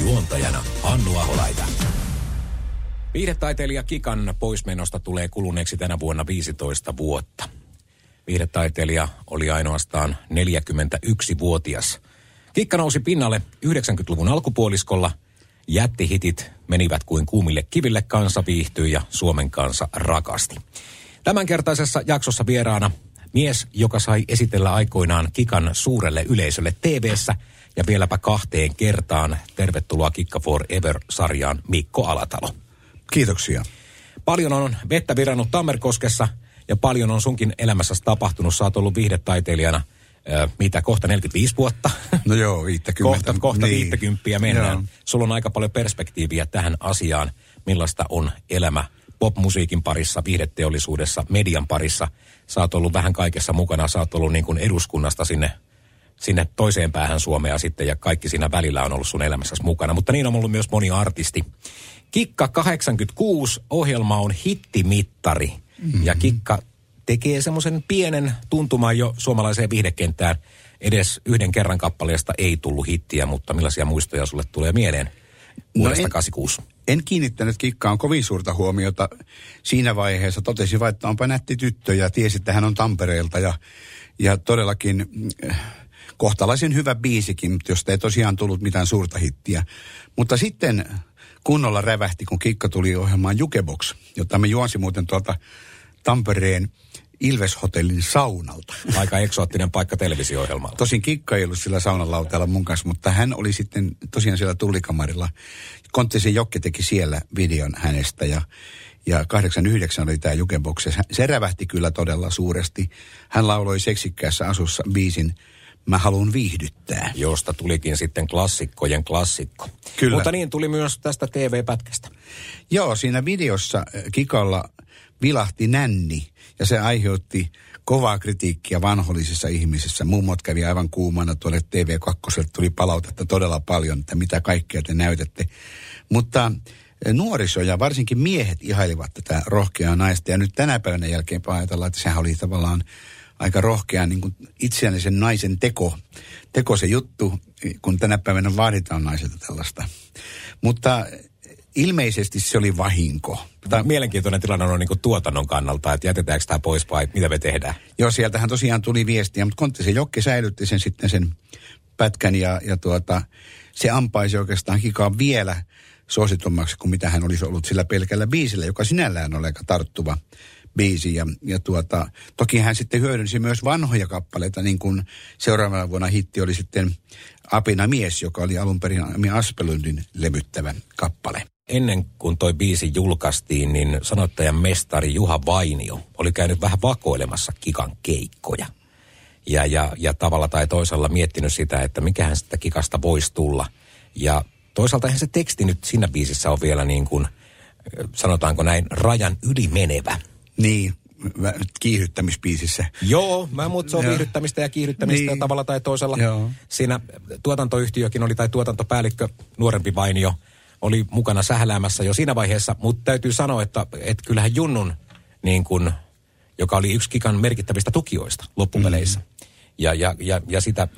Juontajana Hannu Aholaita. Viihdetaiteilija Kikan poismenosta tulee kuluneeksi tänä vuonna 15 vuotta. Viihdetaiteilija oli ainoastaan 41-vuotias. Kikka nousi pinnalle 90-luvun alkupuoliskolla. Jättihitit menivät kuin kuumille kiville, kansa viihtyi ja Suomen kansa rakasti. Tämänkertaisessa jaksossa vieraana mies, joka sai esitellä aikoinaan Kikan suurelle yleisölle TV:ssä ja vieläpä kahteen kertaan. Tervetuloa Kikka Forever-sarjaan Mikko Alatalo. Kiitoksia. Paljon on vettä virannut Tammerkoskessa ja paljon on sunkin elämässäsi tapahtunut. Sä oot ollut viihdetaiteilijana mitä, kohta 45 vuotta? No joo, 50. kohta kohta niin. 50 mennään. Joo. Sulla on aika paljon perspektiiviä tähän asiaan, millaista on elämä popmusiikin parissa, viihdeteollisuudessa, median parissa. Sä oot ollut vähän kaikessa mukana, sä oot ollut niin kuin eduskunnasta sinne, sinne toiseen päähän Suomea sitten ja kaikki siinä välillä on ollut sun elämässäsi mukana. Mutta niin on ollut myös moni artisti. Kikka 86 ohjelma on hittimittari mm-hmm. ja Kikka tekee semmoisen pienen tuntuman jo suomalaiseen viihdekenttään. Edes yhden kerran kappaleesta ei tullut hittiä, mutta millaisia muistoja sulle tulee mieleen vuodesta en- 86? En kiinnittänyt kikkaan kovin suurta huomiota siinä vaiheessa. Totesin vain, että onpa nätti tyttö ja tiesi, että hän on Tampereelta ja, ja todellakin äh, kohtalaisen hyvä biisikin, josta ei tosiaan tullut mitään suurta hittiä. Mutta sitten kunnolla rävähti, kun Kikka tuli ohjelmaan Jukebox, jota me juonsi muuten tuolta Tampereen Ilves-hotellin saunalta. Aika eksoottinen paikka televisio-ohjelmalla. Tosin Kikka ei ollut sillä saunalauteella mun kanssa, mutta hän oli sitten tosiaan siellä tullikamarilla. Konttisen Jokke teki siellä videon hänestä ja, ja 89 oli tämä Jukebox. Se rävähti kyllä todella suuresti. Hän lauloi seksikkäässä asussa biisin Mä haluan viihdyttää. josta tulikin sitten klassikkojen klassikko. Kyllä. Mutta niin tuli myös tästä TV-pätkästä. Joo, siinä videossa äh, Kikalla vilahti nänni ja se aiheutti kovaa kritiikkiä vanhollisissa ihmisissä. Mummot kävi aivan kuumana tuolle TV2, tuli palautetta todella paljon, että mitä kaikkea te näytätte. Mutta äh, nuoriso ja varsinkin miehet ihailivat tätä rohkeaa naista. Ja nyt tänä päivänä jälkeen ajatellaan, että sehän oli tavallaan aika rohkea niin kuin itsenäisen naisen teko, teko se juttu, kun tänä päivänä vaaditaan naiselta tällaista. Mutta ilmeisesti se oli vahinko. Tämä mielenkiintoinen tilanne on niin kuin tuotannon kannalta, että jätetäänkö tämä pois vai mitä me tehdään. Joo, sieltähän tosiaan tuli viestiä, mutta Konttisen Jokke säilytti sen sitten sen pätkän ja, ja tuota, se ampaisi oikeastaan kikaa vielä suositummaksi kuin mitä hän olisi ollut sillä pelkällä biisillä, joka sinällään oli aika tarttuva biisi. Ja, ja tuota, toki hän sitten hyödynsi myös vanhoja kappaleita, niin kuin seuraavana vuonna hitti oli sitten Apina mies, joka oli alun perin Ami Aspelundin levyttävä kappale. Ennen kuin toi biisi julkaistiin, niin sanottajan mestari Juha Vainio oli käynyt vähän vakoilemassa Kikan keikkoja. Ja, ja, ja tavalla tai toisella miettinyt sitä, että mikähän sitä Kikasta voisi tulla. Ja toisaalta eihän se teksti nyt siinä biisissä on vielä niin kuin, sanotaanko näin, rajan yli menevä. Niin, kiihdyttämisbiisissä. Joo, mä muut se on Joo. viihdyttämistä ja kiihdyttämistä niin. tavalla tai toisella. Joo. Siinä tuotantoyhtiökin oli, tai tuotantopäällikkö, nuorempi Vainio, oli mukana sähläämässä jo siinä vaiheessa, mutta täytyy sanoa, että, että kyllähän Junnun, niin kun, joka oli yksi Kikan merkittävistä tukijoista loppupeleissä, mm. Ja, ja, ja, ja sitä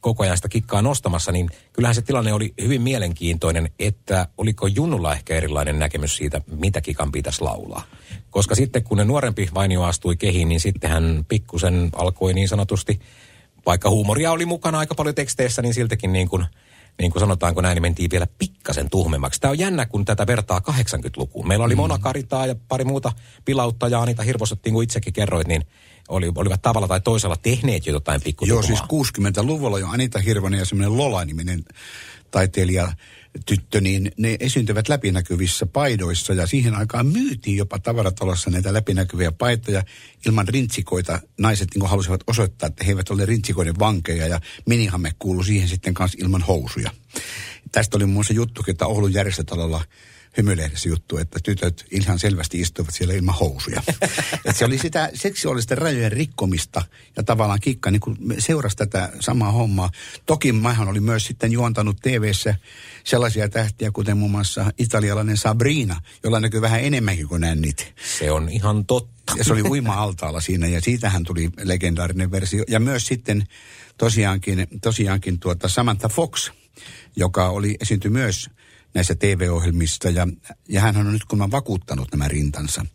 koko ajan sitä kikkaa nostamassa, niin kyllähän se tilanne oli hyvin mielenkiintoinen, että oliko Junnulla ehkä erilainen näkemys siitä, mitä Kikan pitäisi laulaa. Koska sitten kun ne nuorempi Vainio astui kehiin, niin sitten hän pikkusen alkoi niin sanotusti, vaikka huumoria oli mukana aika paljon teksteissä, niin siltikin niin kuin, niin kuin sanotaanko näin, niin mentiin vielä pikkasen tuhmemmaksi. Tämä on jännä, kun tätä vertaa 80-lukuun. Meillä oli mm. Mona Karitaa ja pari muuta pilauttajaa, niitä hirvoset, niin kuin itsekin kerroit, niin oli, olivat tavalla tai toisella tehneet jo jotain Joo, pikkutukumaa. siis 60-luvulla jo Anita Hirvonen ja semmoinen Lola-niminen taiteilija tyttö, niin ne esiintyvät läpinäkyvissä paidoissa ja siihen aikaan myytiin jopa tavaratalossa näitä läpinäkyviä paitoja ilman rintsikoita. Naiset niin halusivat osoittaa, että he eivät ole rintsikoiden vankeja ja minihamme kuului siihen sitten kanssa ilman housuja. Tästä oli muun muassa juttu, että Oulun järjestötalolla hymylehdessä juttu, että tytöt ihan selvästi istuivat siellä ilman housuja. Et se oli sitä seksuaalisten rajojen rikkomista ja tavallaan Kikka niin kuin seurasi tätä samaa hommaa. Toki mähän oli myös sitten juontanut tv sellaisia tähtiä, kuten muun muassa italialainen Sabrina, jolla näkyy vähän enemmänkin kuin nännit. Se on ihan totta. Ja se oli uima-altaalla siinä ja siitähän tuli legendaarinen versio. Ja myös sitten tosiaankin, tosiaankin tuota Samantha Fox, joka oli esiintyi myös näissä TV-ohjelmissa ja, ja hän on nyt kun mä vakuuttanut nämä rintansa.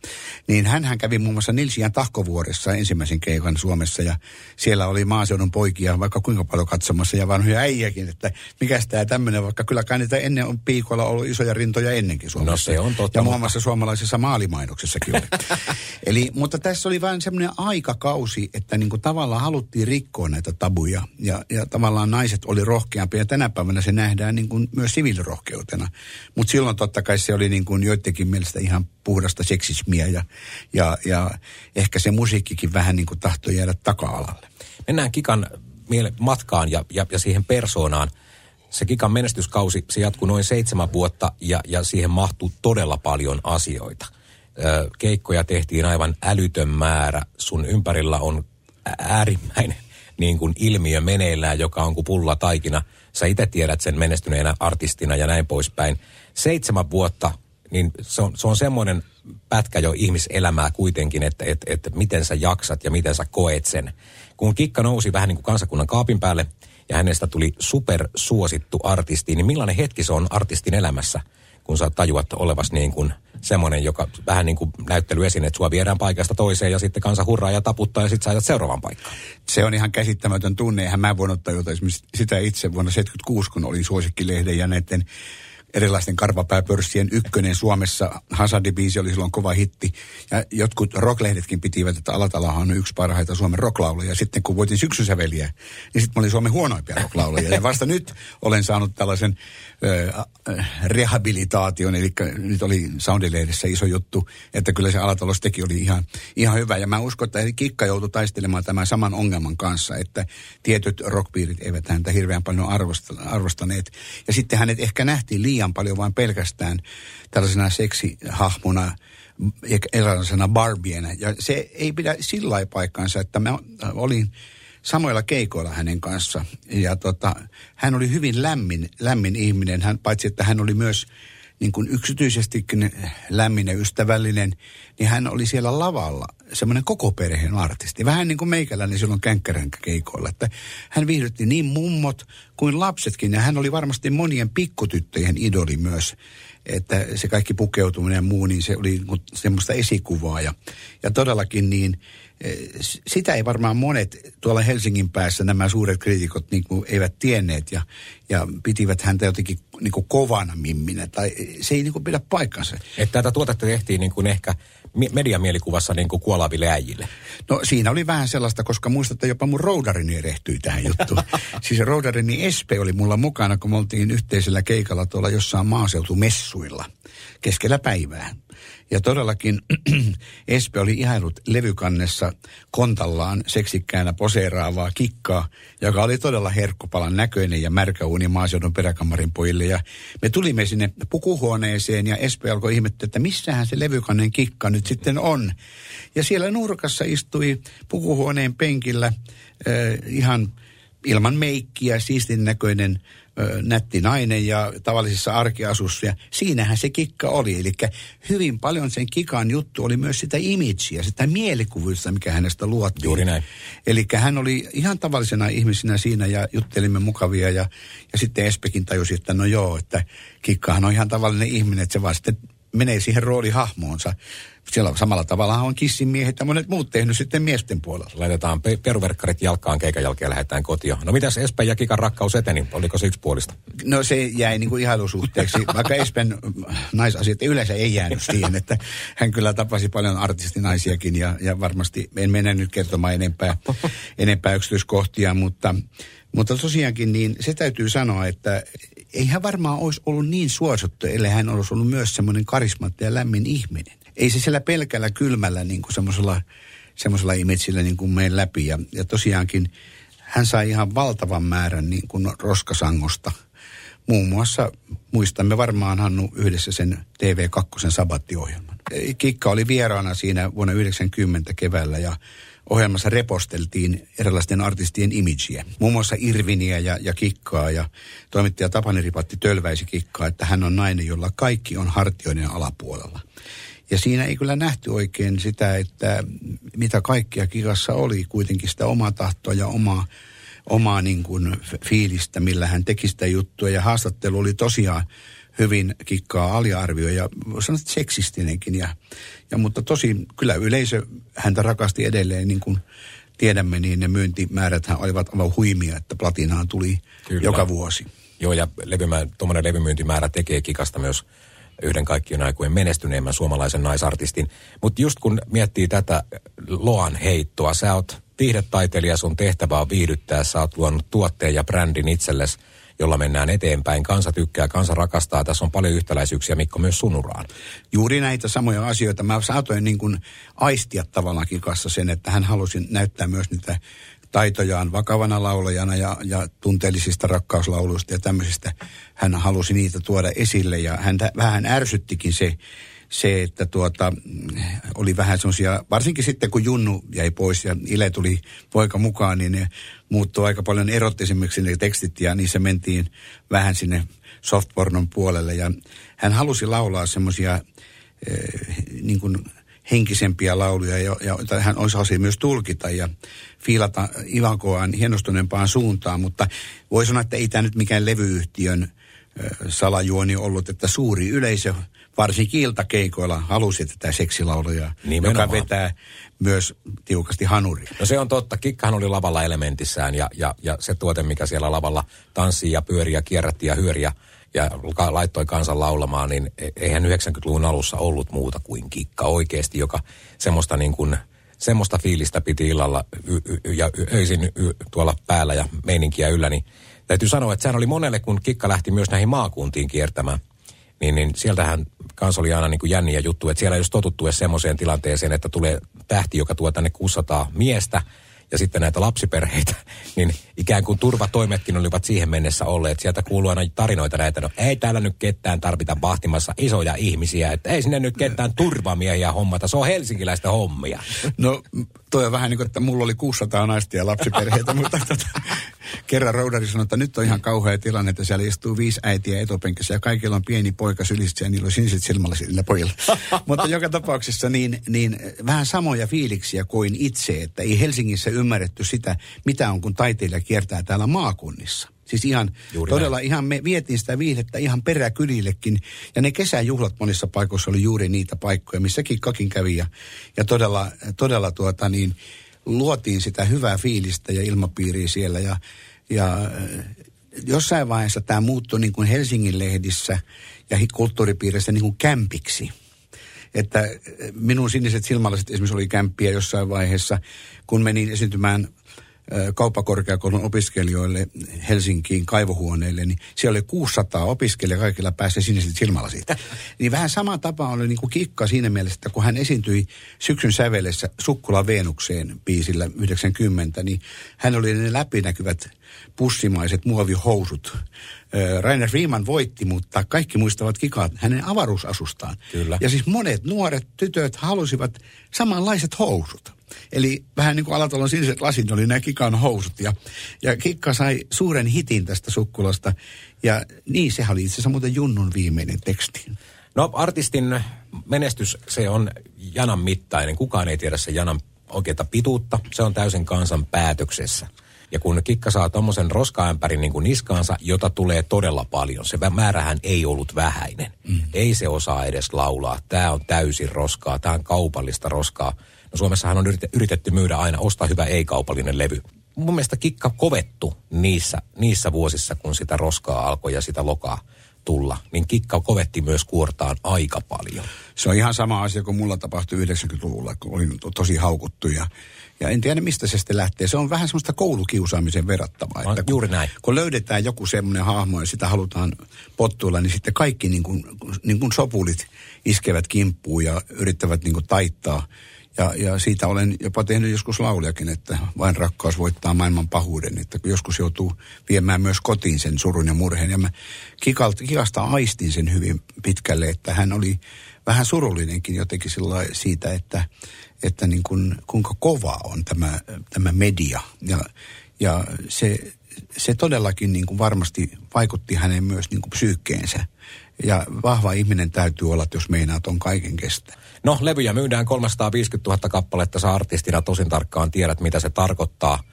Niin hän kävi muun muassa Nilsian tahkovuoressa ensimmäisen keikan Suomessa ja siellä oli maaseudun poikia vaikka kuinka paljon katsomassa ja vanhoja äijäkin, että mikä tämä tämmöinen, vaikka kyllä kai niitä ennen on piikolla ollut isoja rintoja ennenkin Suomessa. No se on totta. Ja muun muassa suomalaisessa maalimainoksessakin oli. Eli, mutta tässä oli vain semmoinen aikakausi, että niin kuin tavallaan haluttiin rikkoa näitä tabuja ja, ja tavallaan naiset oli rohkeampia ja tänä päivänä se nähdään niin kuin myös siviilirohkeutena mutta silloin totta kai se oli niin kuin joidenkin mielestä ihan puhdasta seksismiä ja, ja, ja ehkä se musiikkikin vähän niin kuin tahtoi jäädä taka-alalle. Mennään Kikan matkaan ja, ja, ja siihen persoonaan. Se Kikan menestyskausi, se jatkuu noin seitsemän vuotta ja, ja siihen mahtuu todella paljon asioita. Ö, keikkoja tehtiin aivan älytön määrä. Sun ympärillä on äärimmäinen niin kuin ilmiö meneillään, joka on kuin pulla taikina – Sä itse tiedät sen menestyneenä artistina ja näin poispäin. Seitsemän vuotta, niin se on, se on semmoinen pätkä jo ihmiselämää kuitenkin, että, että, että miten sä jaksat ja miten sä koet sen. Kun Kikka nousi vähän niin kuin kansakunnan kaapin päälle ja hänestä tuli supersuosittu artisti, niin millainen hetki se on artistin elämässä, kun sä tajuat olevas niin kuin – semmoinen, joka vähän niin kuin näyttelyesine, että sua viedään paikasta toiseen ja sitten kansa hurraa ja taputtaa ja sitten sä seuraavan paikkaan. Se on ihan käsittämätön tunne. Eihän mä voinut tajuta esimerkiksi sitä itse vuonna 76, kun olin suosikkilehden ja näiden erilaisten karvapääpörssien ykkönen Suomessa. Hazardi-biisi oli silloin kova hitti. Ja jotkut rocklehdetkin pitivät, että Alatalahan on yksi parhaita Suomen rocklauluja. Sitten kun voitin syksysäveliä, niin sitten mä olin Suomen huonoimpia rocklauluja. Ja vasta nyt olen saanut tällaisen rehabilitaation, eli nyt oli Soundilehdessä iso juttu, että kyllä se Alatalos teki oli ihan, ihan hyvä. Ja mä uskon, että Kikka joutui taistelemaan tämän saman ongelman kanssa, että tietyt rockpiirit eivät häntä hirveän paljon arvostaneet. Ja sitten hänet ehkä nähtiin liian paljon vain pelkästään tällaisena seksihahmona, erilaisena Barbiena. Ja se ei pidä sillä paikkaansa, että mä olin samoilla keikoilla hänen kanssa. Ja tota, hän oli hyvin lämmin, lämmin ihminen, hän, paitsi että hän oli myös niin kuin yksityisestikin lämmin ja ystävällinen, niin hän oli siellä lavalla semmoinen koko perheen artisti. Vähän niin kuin meikäläinen silloin känkkäränkä keikoilla, että hän viihdytti niin mummot kuin lapsetkin. Ja hän oli varmasti monien pikkutyttöjen idoli myös, että se kaikki pukeutuminen ja muu, niin se oli semmoista esikuvaa. Ja, ja todellakin niin sitä ei varmaan monet tuolla Helsingin päässä nämä suuret kriitikot niin kuin eivät tienneet ja, ja pitivät häntä jotenkin niin kuin kovana mimminä. Tai se ei niin kuin pidä paikkansa. Että tätä tuotetta tehtiin niin kuin ehkä mediamielikuvassa niin kuin kuolaville äijille. No siinä oli vähän sellaista, koska muistatte jopa mun roudarini erehtyi tähän juttuun. siis roudarini Espe oli mulla mukana, kun me oltiin yhteisellä keikalla tuolla jossain maaseutumessuilla keskellä päivää. Ja todellakin Espe oli ihailut levykannessa kontallaan seksikkäänä poseeraavaa kikkaa, joka oli todella herkkupalan näköinen ja märkä uuni maaseudun peräkammarin pojille. Ja me tulimme sinne pukuhuoneeseen ja Espe alkoi ihmettä, että missähän se levykannen kikka nyt sitten on. Ja siellä nurkassa istui pukuhuoneen penkillä äh, ihan ilman meikkiä, siistin näköinen nätti nainen ja tavallisessa arkiasussa. Ja siinähän se kikka oli. Eli hyvin paljon sen kikan juttu oli myös sitä imageä, sitä mielikuvista, mikä hänestä luotiin. Juuri näin. Eli hän oli ihan tavallisena ihmisenä siinä ja juttelimme mukavia. Ja, ja sitten Espekin tajusi, että no joo, että kikkahan on ihan tavallinen ihminen, että se vaan sitten menee siihen roolihahmoonsa siellä samalla tavalla on kissimiehet ja monet muut tehnyt sitten miesten puolella. Laitetaan pe- peruverkkarit jalkaan keikan jälkeen lähdetään kotiin. No mitäs Espen ja Kikan rakkaus eteni? Oliko se yksipuolista? No se jäi niin kuin ihailusuhteeksi, vaikka Espen naisasiat yleensä ei jäänyt siihen, että hän kyllä tapasi paljon artistinaisiakin ja, ja varmasti en mennä nyt kertomaan enempää, enempää yksityiskohtia, mutta, mutta tosiaankin niin se täytyy sanoa, että ei hän varmaan olisi ollut niin suosittu, ellei hän olisi ollut myös semmoinen karismatti ja lämmin ihminen ei se siellä pelkällä kylmällä niin kuin semmoisella, semmoisella imitsillä niin kuin mene läpi. Ja, ja tosiaankin hän sai ihan valtavan määrän niin kuin roskasangosta Muun muassa muistamme varmaan Hannu yhdessä sen TV2 sabattiohjelman. Kikka oli vieraana siinä vuonna 90 keväällä ja ohjelmassa reposteltiin erilaisten artistien imageä. Muun muassa Irviniä ja, ja Kikkaa ja toimittaja Tapani Ripatti tölväisi Kikkaa, että hän on nainen, jolla kaikki on hartioiden alapuolella. Ja siinä ei kyllä nähty oikein sitä, että mitä kaikkea Kikassa oli, kuitenkin sitä omaa tahtoa ja omaa, omaa niin kuin fiilistä, millä hän teki sitä juttua. Ja haastattelu oli tosiaan hyvin kikkaa aliarvioi ja sanoa, että seksistinenkin. Ja, ja, mutta tosi kyllä yleisö häntä rakasti edelleen, niin kuin tiedämme, niin ne myyntimäärät olivat aivan huimia, että platinaan tuli kyllä. joka vuosi. Joo, ja levymä, tuommoinen levymyyntimäärä tekee kikasta myös yhden kaikkien aikojen menestyneemmän suomalaisen naisartistin. Mutta just kun miettii tätä Loan heittoa, sä oot viihdetaiteilija, sun tehtävä on viihdyttää, sä oot luonut tuotteen ja brändin itsellesi jolla mennään eteenpäin. Kansa tykkää, kansa rakastaa. Tässä on paljon yhtäläisyyksiä, Mikko, myös sunuraan. Juuri näitä samoja asioita. Mä saatoin niin kuin aistia tavallaan kanssa sen, että hän halusi näyttää myös niitä taitojaan vakavana laulajana ja, ja tunteellisista rakkauslauluista ja tämmöisistä. Hän halusi niitä tuoda esille ja häntä vähän ärsyttikin se, se, että tuota, oli vähän semmoisia, varsinkin sitten kun Junnu jäi pois ja Ile tuli poika mukaan, niin ne muuttui aika paljon erottisemmiksi ne tekstit ja niissä mentiin vähän sinne softpornon puolelle. Ja hän halusi laulaa semmoisia eh, niin kuin henkisempiä lauluja, joita hän osasi myös tulkita ja fiilata Ivankoaan hienostuneempaan suuntaan, mutta voi sanoa, että ei tämä nyt mikään levyyhtiön salajuoni ollut, että suuri yleisö varsinkin iltakeikoilla halusi tätä seksilauluja, Nimenomaan. joka vetää myös tiukasti hanuri. No se on totta. Kikkahan oli lavalla elementissään ja, ja, ja se tuote, mikä siellä lavalla tanssii ja pyörii ja kierrätti ja hyöri ja, ja laittoi kansan laulamaan, niin e, eihän 90-luvun alussa ollut muuta kuin kikka oikeasti, joka semmoista niin kuin, semmoista fiilistä piti illalla y, y, ja öisin y, tuolla päällä ja meininkiä yllä, niin täytyy sanoa, että sehän oli monelle, kun kikka lähti myös näihin maakuntiin kiertämään, niin, niin sieltähän kans oli aina niin kuin jänniä juttu, että siellä ei olisi totuttu edes semmoiseen tilanteeseen, että tulee tähti, joka tuo tänne 600 miestä ja sitten näitä lapsiperheitä, niin ikään kuin turvatoimetkin olivat siihen mennessä olleet. Sieltä kuuluu aina tarinoita näitä, no ei täällä nyt ketään tarvita vahtimassa isoja ihmisiä, että ei sinne nyt ketään turvamiehiä hommata, se on helsinkiläistä hommia. No toi on vähän niin kuin, että mulla oli 600 naista ja lapsiperheitä, mutta tota, kerran roudari sanoi, että nyt on ihan kauhea tilanne, että siellä istuu viisi äitiä etupenkissä ja kaikilla on pieni poika sylissä ja niillä on siniset silmällä sillä pojilla. Mutta joka tapauksessa niin, niin vähän samoja fiiliksiä kuin itse, että ei Helsingissä ymmärretty sitä, mitä on kun taiteilija kiertää täällä maakunnissa. Siis ihan, Juuri todella näin. ihan me vietiin sitä viihdettä ihan peräkylillekin. Ja ne kesäjuhlat monissa paikoissa oli juuri niitä paikkoja, missäkin kakin kävi. Ja, ja todella, todella tuota niin, luotiin sitä hyvää fiilistä ja ilmapiiriä siellä. Ja, ja äh, jossain vaiheessa tämä muuttui niin kuin Helsingin lehdissä ja kulttuuripiirissä niin kuin kämpiksi. Että äh, minun siniset silmälasit esimerkiksi oli kämppiä jossain vaiheessa, kun menin esiintymään kauppakorkeakoulun opiskelijoille Helsinkiin kaivohuoneelle, niin siellä oli 600 opiskelijaa, kaikilla pääsi siniset silmälasit. niin vähän sama tapa oli niin kuin kikka siinä mielessä, että kun hän esiintyi syksyn sävelessä Sukkula Veenukseen biisillä 90, niin hän oli ne läpinäkyvät pussimaiset muovihousut. Rainer Riemann voitti, mutta kaikki muistavat kikat hänen avaruusasustaan. Kyllä. Ja siis monet nuoret tytöt halusivat samanlaiset housut. Eli vähän niin kuin Alatalon siniset lasit oli nämä Kikan housut. Ja, ja Kikka sai suuren hitin tästä sukkulasta. Ja niin, sehän oli itse asiassa muuten Junnun viimeinen teksti. No artistin menestys, se on janan mittainen. Kukaan ei tiedä se janan oikeita pituutta. Se on täysin kansan päätöksessä. Ja kun Kikka saa tuommoisen roskaämpärin niin kuin niskaansa, jota tulee todella paljon, se määrähän ei ollut vähäinen. Mm. Ei se osaa edes laulaa. Tämä on täysin roskaa, tämä on kaupallista roskaa. No Suomessahan on yritetty myydä aina, ostaa hyvä ei-kaupallinen levy. Mun mielestä kikka kovettu niissä, niissä vuosissa, kun sitä roskaa alkoi ja sitä lokaa tulla, niin kikka kovetti myös kuortaan aika paljon. Se on ihan sama asia kuin mulla tapahtui 90-luvulla, kun olin to, tosi haukuttu ja, ja en tiedä mistä se sitten lähtee. Se on vähän semmoista koulukiusaamisen verrattavaa. Että kun, juuri näin. Kun löydetään joku semmoinen hahmo ja sitä halutaan pottuilla, niin sitten kaikki niin kuin, niin kuin sopulit iskevät kimppuun ja yrittävät niin kuin taittaa Ja, ja siitä olen jopa tehnyt joskus lauliakin, että vain rakkaus voittaa maailman pahuuden. Että joskus joutuu viemään myös kotiin sen surun ja murheen. Ja mä Kikalta, Kikasta aistin sen hyvin pitkälle, että hän oli vähän surullinenkin jotenkin siitä, että, että niin kuin, kuinka kova on tämä, tämä media. Ja, ja se, se todellakin niin kuin varmasti vaikutti hänen myös niin kuin psyykkeensä. Ja vahva ihminen täytyy olla, jos meinaat on kaiken kestä. No, levyjä myydään 350 000 kappaletta. Sä artistina tosin tarkkaan tiedät, mitä se tarkoittaa.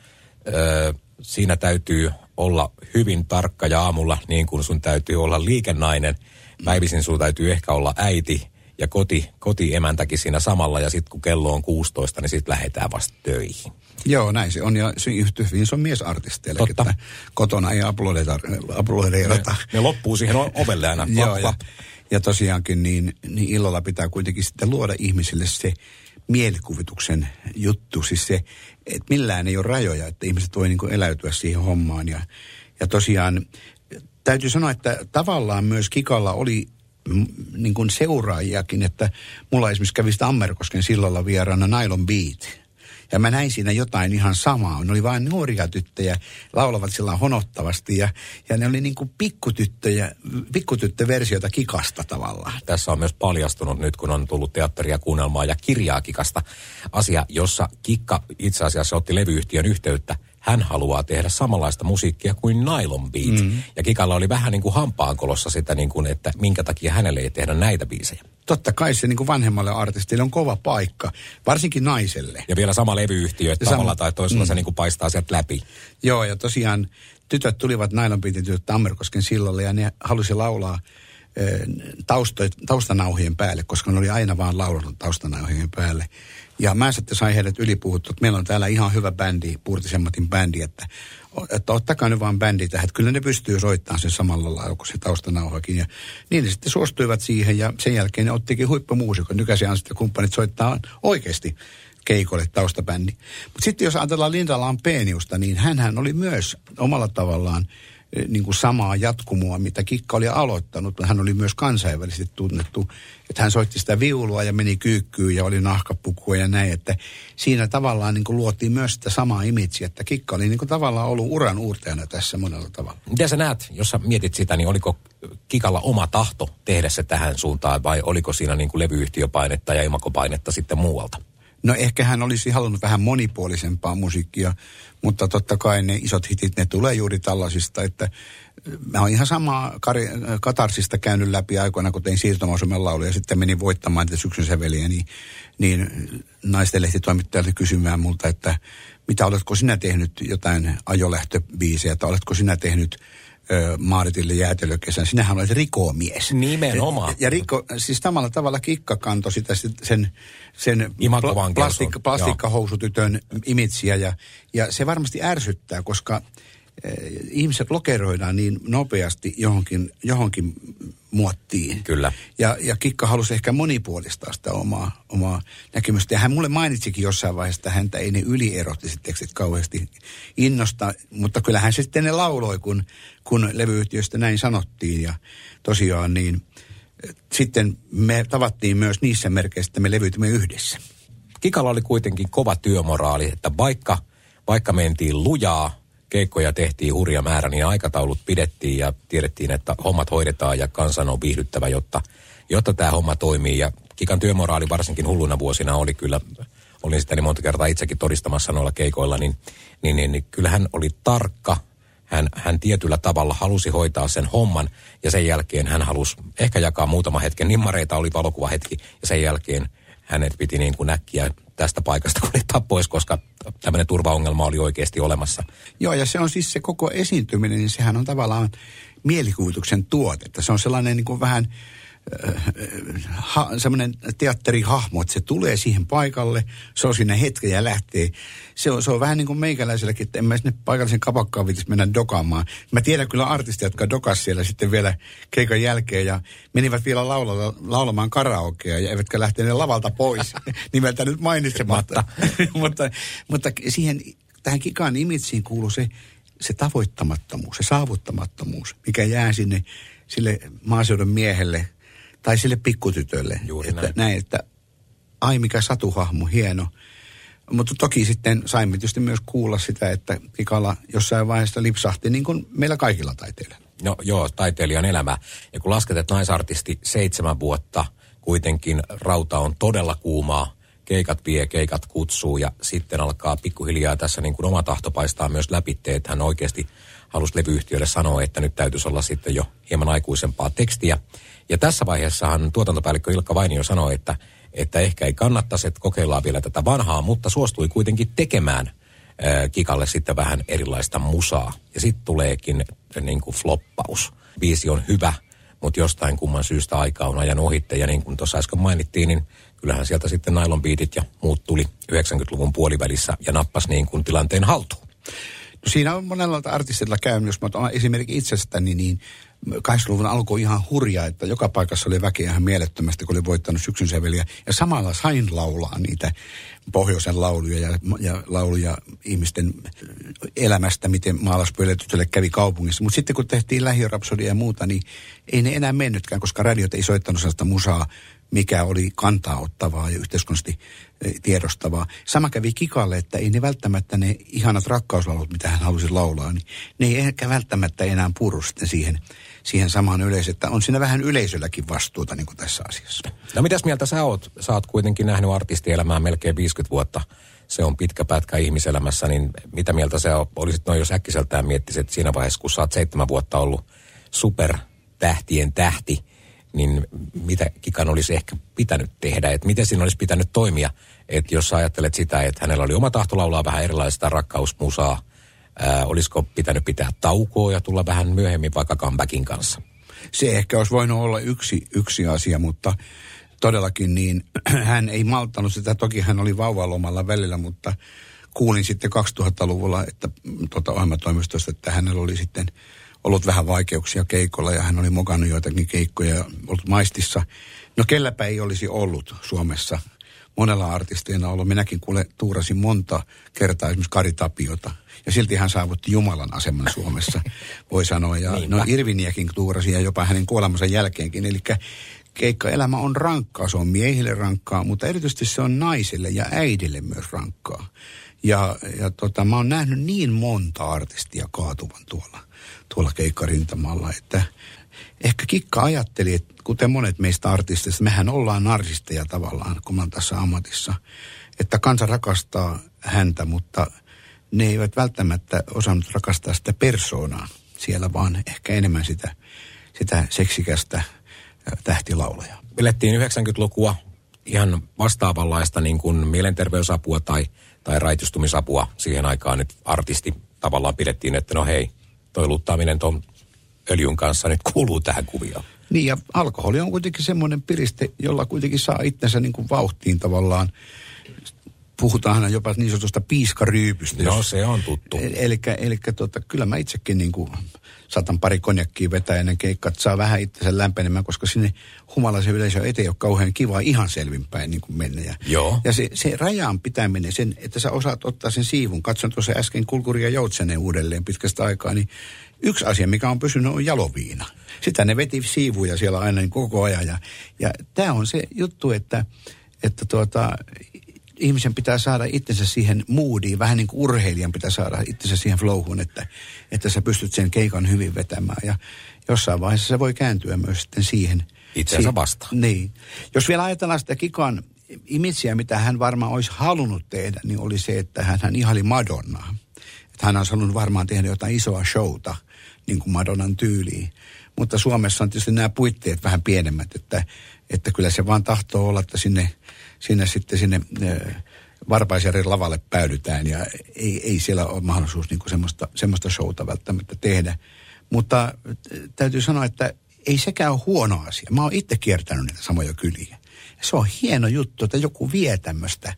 Öö, siinä täytyy olla hyvin tarkka ja aamulla niin kuin sun täytyy olla liikennainen. Päivisin sun täytyy ehkä olla äiti ja koti, kotiemäntäkin siinä samalla. Ja sitten kun kello on 16, niin sitten lähdetään vasta töihin. Joo, näin se on. Ja se yhtä hyvin se on miesartisteille, että kotona ei aplodeerata. Ne, ne loppuu siihen ovelle aina. Joo, ja, ja tosiaankin niin, niin illalla pitää kuitenkin sitten luoda ihmisille se mielikuvituksen juttu. Siis se, että millään ei ole rajoja, että ihmiset voi niin eläytyä siihen hommaan. Ja, ja tosiaan täytyy sanoa, että tavallaan myös Kikalla oli niin kuin seuraajiakin, että mulla esimerkiksi kävi sitä Ammerkosken sillalla vieraana Nylon Beat ja mä näin siinä jotain ihan samaa. Ne oli vain nuoria tyttöjä, laulavat sillä honottavasti ja, ja ne oli niin kuin pikkutyttöjä, pikkutyttöversiota kikasta tavallaan. Tässä on myös paljastunut nyt, kun on tullut teatteria, kuunnelmaa ja kirjaa kikasta. Asia, jossa Kikka itse asiassa otti levyyhtiön yhteyttä hän haluaa tehdä samanlaista musiikkia kuin Nylon Beat. Mm-hmm. Ja Kikalla oli vähän niin kuin hampaankolossa sitä, niin kuin, että minkä takia hänelle ei tehdä näitä biisejä. Totta kai se niin kuin vanhemmalle artistille on kova paikka, varsinkin naiselle. Ja vielä sama levyyhtiö, että tavalla sama, tai toisella mm. se niin kuin paistaa sieltä läpi. Joo, ja tosiaan tytöt tulivat Nylon Beatin tytöt Tammerkosken sillalle ja ne halusi laulaa tausto, taustanauhien päälle, koska ne oli aina vaan laulanut taustanauhien päälle. Ja mä sitten sain heidät ylipuhuttu, että meillä on täällä ihan hyvä bändi, Puurtisemmatin bändi, että, että ottakaa nyt vaan bändi tähän, että kyllä ne pystyy soittamaan sen samalla lailla kuin se taustanauhakin. Ja niin ne sitten suostuivat siihen ja sen jälkeen ne ottikin huippumuusikon. Nykäisiä sitten kumppanit soittaa oikeasti keikolle taustabändi. Mutta sitten jos ajatellaan Linda Lampeniusta, niin hän oli myös omalla tavallaan niin kuin samaa jatkumoa, mitä Kikka oli aloittanut. Hän oli myös kansainvälisesti tunnettu, että hän soitti sitä viulua ja meni kyykkyyn ja oli nahkapukua ja näin, että siinä tavallaan niin kuin luotiin myös sitä samaa imageä, että Kikka oli niin kuin tavallaan ollut uran uurtajana tässä monella tavalla. Miten sä näet, jos sä mietit sitä, niin oliko Kikalla oma tahto tehdä se tähän suuntaan vai oliko siinä niin kuin levyyhtiöpainetta ja imakopainetta sitten muualta? No ehkä hän olisi halunnut vähän monipuolisempaa musiikkia, mutta totta kai ne isot hitit, ne tulee juuri tällaisista, että mä oon ihan samaa Katarsista käynyt läpi aikoina, kun tein siirtomausumen lauluja ja sitten menin voittamaan tätä syksyn säveliä, niin, niin naisten lehtitoimittajalta kysymään multa, että mitä oletko sinä tehnyt jotain ajolähtöbiisejä, että oletko sinä tehnyt Maaritille jäätelökesän. Sinähän olet rikomies. Nimenomaan. Ja, ja riko, siis samalla tavalla kikka kantoi sitä sen, sen plastik, plastikkahousutytön imitsiä. Ja, ja se varmasti ärsyttää, koska ihmiset lokeroidaan niin nopeasti johonkin, johonkin muottiin. Kyllä. Ja, ja Kikka halusi ehkä monipuolistaa sitä omaa, omaa näkemystä. Ja hän mulle mainitsikin jossain vaiheessa, että häntä ei ne ylierottiset tekstit kauheasti innosta. Mutta kyllähän se sitten ne lauloi, kun, kun levyyhtiöstä näin sanottiin. Ja tosiaan niin sitten me tavattiin myös niissä merkeissä, että me levyytimme yhdessä. Kikalla oli kuitenkin kova työmoraali, että vaikka, vaikka mentiin lujaa, keikkoja tehtiin hurja määrä, niin aikataulut pidettiin ja tiedettiin, että hommat hoidetaan ja kansan on viihdyttävä, jotta, jotta tämä homma toimii. Ja Kikan työmoraali varsinkin hulluna vuosina oli kyllä, olin sitä niin monta kertaa itsekin todistamassa noilla keikoilla, niin, niin, niin, niin kyllä hän oli tarkka. Hän, hän tietyllä tavalla halusi hoitaa sen homman ja sen jälkeen hän halusi ehkä jakaa muutama hetken. Nimmareita oli valokuvahetki ja sen jälkeen hänet piti niin kuin näkkiä tästä paikasta kuljettaa pois, koska tämmöinen turvaongelma oli oikeasti olemassa. Joo, ja se on siis se koko esiintyminen, niin sehän on tavallaan mielikuvituksen tuotetta. Se on sellainen niin kuin vähän ha, semmoinen teatterihahmo, että se tulee siihen paikalle, se on siinä hetken ja lähtee. Se on, se on vähän niin kuin meikäläiselläkin, että en mä sinne paikallisen kapakkaan viitisi mennä dokaamaan. Mä tiedän kyllä artisteja, jotka dokas siellä sitten vielä keikan jälkeen ja menivät vielä laulalla, laulamaan karaokea ja eivätkä lähteneet lavalta pois, nimeltä nyt mainitsematta. mutta, mutta siihen, tähän kikaan imitsiin kuuluu se, se tavoittamattomuus, se saavuttamattomuus, mikä jää sinne sille maaseudun miehelle – tai sille pikkutytölle. Juuri että, näin. näin. että ai mikä satuhahmo, hieno. Mutta toki sitten saimme tietysti myös kuulla sitä, että Kikala jossain vaiheessa lipsahti niin kuin meillä kaikilla taiteilijoilla. No joo, taiteilijan elämä. Ja kun lasket, että naisartisti seitsemän vuotta, kuitenkin rauta on todella kuumaa, keikat vie, keikat kutsuu ja sitten alkaa pikkuhiljaa tässä niin kuin oma tahto paistaa myös läpi, että hän oikeasti halusi levyyhtiölle sanoa, että nyt täytyisi olla sitten jo hieman aikuisempaa tekstiä. Ja tässä vaiheessahan tuotantopäällikkö Ilkka Vainio sanoi, että, että ehkä ei kannattaisi, että kokeillaan vielä tätä vanhaa, mutta suostui kuitenkin tekemään äh, Kikalle sitten vähän erilaista musaa. Ja sitten tuleekin niin kuin floppaus. Biisi on hyvä, mutta jostain kumman syystä aika on ajan ohitte. Ja niin kuin tuossa äsken mainittiin, niin kyllähän sieltä sitten nylon beatit ja muut tuli 90-luvun puolivälissä ja nappas niin kuin tilanteen haltuun. No siinä on monella artistilla käynyt, jos mä otan esimerkiksi itsestäni, niin 80-luvun alkoi ihan hurjaa, että joka paikassa oli väkeä ihan mielettömästi, kun oli voittanut syksyn säveliä. Ja samalla sain laulaa niitä pohjoisen lauluja ja, ja lauluja ihmisten elämästä, miten maalaspöyletytölle kävi kaupungissa. Mutta sitten kun tehtiin lähiörapsodia ja muuta, niin ei ne enää mennytkään, koska radiot ei soittanut sellaista musaa, mikä oli kantaa ottavaa ja yhteiskunnallisesti eh, tiedostavaa. Sama kävi Kikalle, että ei ne välttämättä ne ihanat rakkauslaulut, mitä hän halusi laulaa, niin ne ei ehkä välttämättä enää puru sitten siihen, siihen samaan yleisöön. Että on siinä vähän yleisölläkin vastuuta niin kuin tässä asiassa. No mitäs mieltä sä oot? Sä oot kuitenkin nähnyt artistielämää melkein 50 vuotta. Se on pitkä pätkä ihmiselämässä, niin mitä mieltä sä olisit noin, jos äkkiseltään miettisit siinä vaiheessa, kun sä oot seitsemän vuotta ollut supertähtien tähti – niin mitä Kikan olisi ehkä pitänyt tehdä, että miten siinä olisi pitänyt toimia, että jos ajattelet sitä, että hänellä oli oma tahto laulaa vähän erilaista rakkausmusaa, ää, olisiko pitänyt pitää taukoa ja tulla vähän myöhemmin vaikka comebackin kanssa? Se ehkä olisi voinut olla yksi, yksi asia, mutta todellakin niin hän ei malttanut sitä. Toki hän oli vauvalomalla välillä, mutta kuulin sitten 2000-luvulla, että tuota ohjelmatoimistosta, että hänellä oli sitten – ollut vähän vaikeuksia keikolla ja hän oli mokannut joitakin keikkoja ja ollut maistissa. No kelläpä ei olisi ollut Suomessa monella artisteina ollut. Minäkin kuule tuurasin monta kertaa esimerkiksi Kari Tapiota. Ja silti hän saavutti Jumalan aseman Suomessa, voi sanoa. Ja no Irviniäkin tuurasi ja jopa hänen kuolemansa jälkeenkin. Eli keikkaelämä on rankkaa. Se on miehille rankkaa, mutta erityisesti se on naisille ja äidille myös rankkaa. Ja, ja tota, mä oon nähnyt niin monta artistia kaatuvan tuolla tuolla keikkarintamalla, että ehkä Kikka ajatteli, että kuten monet meistä artisteista, mehän ollaan narsisteja tavallaan, kun mä tässä ammatissa, että kansa rakastaa häntä, mutta ne eivät välttämättä osannut rakastaa sitä persoonaa siellä, vaan ehkä enemmän sitä, sitä seksikästä tähtilaulajaa. Elettiin 90-lukua ihan vastaavanlaista niin kuin mielenterveysapua tai, tai raitistumisapua siihen aikaan nyt artisti tavallaan pidettiin, että no hei, toi luttaaminen öljyn kanssa nyt kuuluu tähän kuvioon. Niin ja alkoholi on kuitenkin semmoinen piriste, jolla kuitenkin saa itsensä niin kuin vauhtiin tavallaan. Puhutaan jopa niin sanotusta piiskaryypystä. No se on tuttu. Eli, eli tota, kyllä mä itsekin niin kuin saatan pari konjakkiä vetää ennen keikkaa, että saa vähän itsensä lämpenemään, koska sinne humalaisen yleisö eteen ei ole kauhean kiva ihan selvinpäin niin kuin mennä. Ja, Joo. ja se, se rajan pitäminen, sen, että sä osaat ottaa sen siivun. Katson tuossa äsken Kulkuria Joutsenen uudelleen pitkästä aikaa, niin yksi asia, mikä on pysynyt, on jaloviina. Sitä ne veti siivuja siellä aina niin koko ajan. Ja, ja tämä on se juttu, että, että tuota, ihmisen pitää saada itsensä siihen moodiin, vähän niin kuin urheilijan pitää saada itsensä siihen flowhun, että, että sä pystyt sen keikan hyvin vetämään. Ja jossain vaiheessa se voi kääntyä myös sitten siihen. Itseänsä vastaan. Niin. Jos vielä ajatellaan sitä Kikan imitsiä, mitä hän varmaan olisi halunnut tehdä, niin oli se, että hän, hän ihali Madonnaa. Että hän on halunnut varmaan tehdä jotain isoa showta, niin kuin Madonnan tyyliin. Mutta Suomessa on tietysti nämä puitteet vähän pienemmät, että, että kyllä se vaan tahtoo olla, että sinne sinne sitten sinne Varpaisjärjen lavalle päädytään ja ei, ei siellä ole mahdollisuus niin semmoista, semmoista showta välttämättä tehdä. Mutta täytyy sanoa, että ei sekään ole huono asia. Mä oon itse kiertänyt niitä samoja kyliä. Se on hieno juttu, että joku vie tämmöistä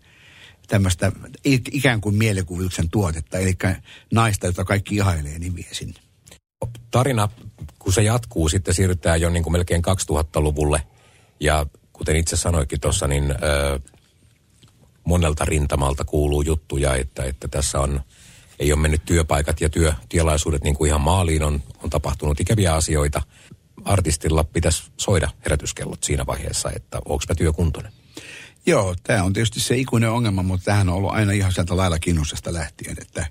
tämmöistä ikään kuin mielikuvituksen tuotetta, eli naista, jota kaikki ihailee, niin vie sinne. Tarina, kun se jatkuu, sitten siirrytään jo niin kuin melkein 2000-luvulle, ja kuten itse sanoikin tuossa, niin ö, monelta rintamalta kuuluu juttuja, että, että tässä on, ei ole mennyt työpaikat ja työtielaisuudet niin kuin ihan maaliin, on, on tapahtunut ikäviä asioita. Artistilla pitäisi soida herätyskellot siinä vaiheessa, että onko mä työkuntoinen. Joo, tämä on tietysti se ikuinen ongelma, mutta tähän on ollut aina ihan sieltä lailla kinnustasta lähtien, että,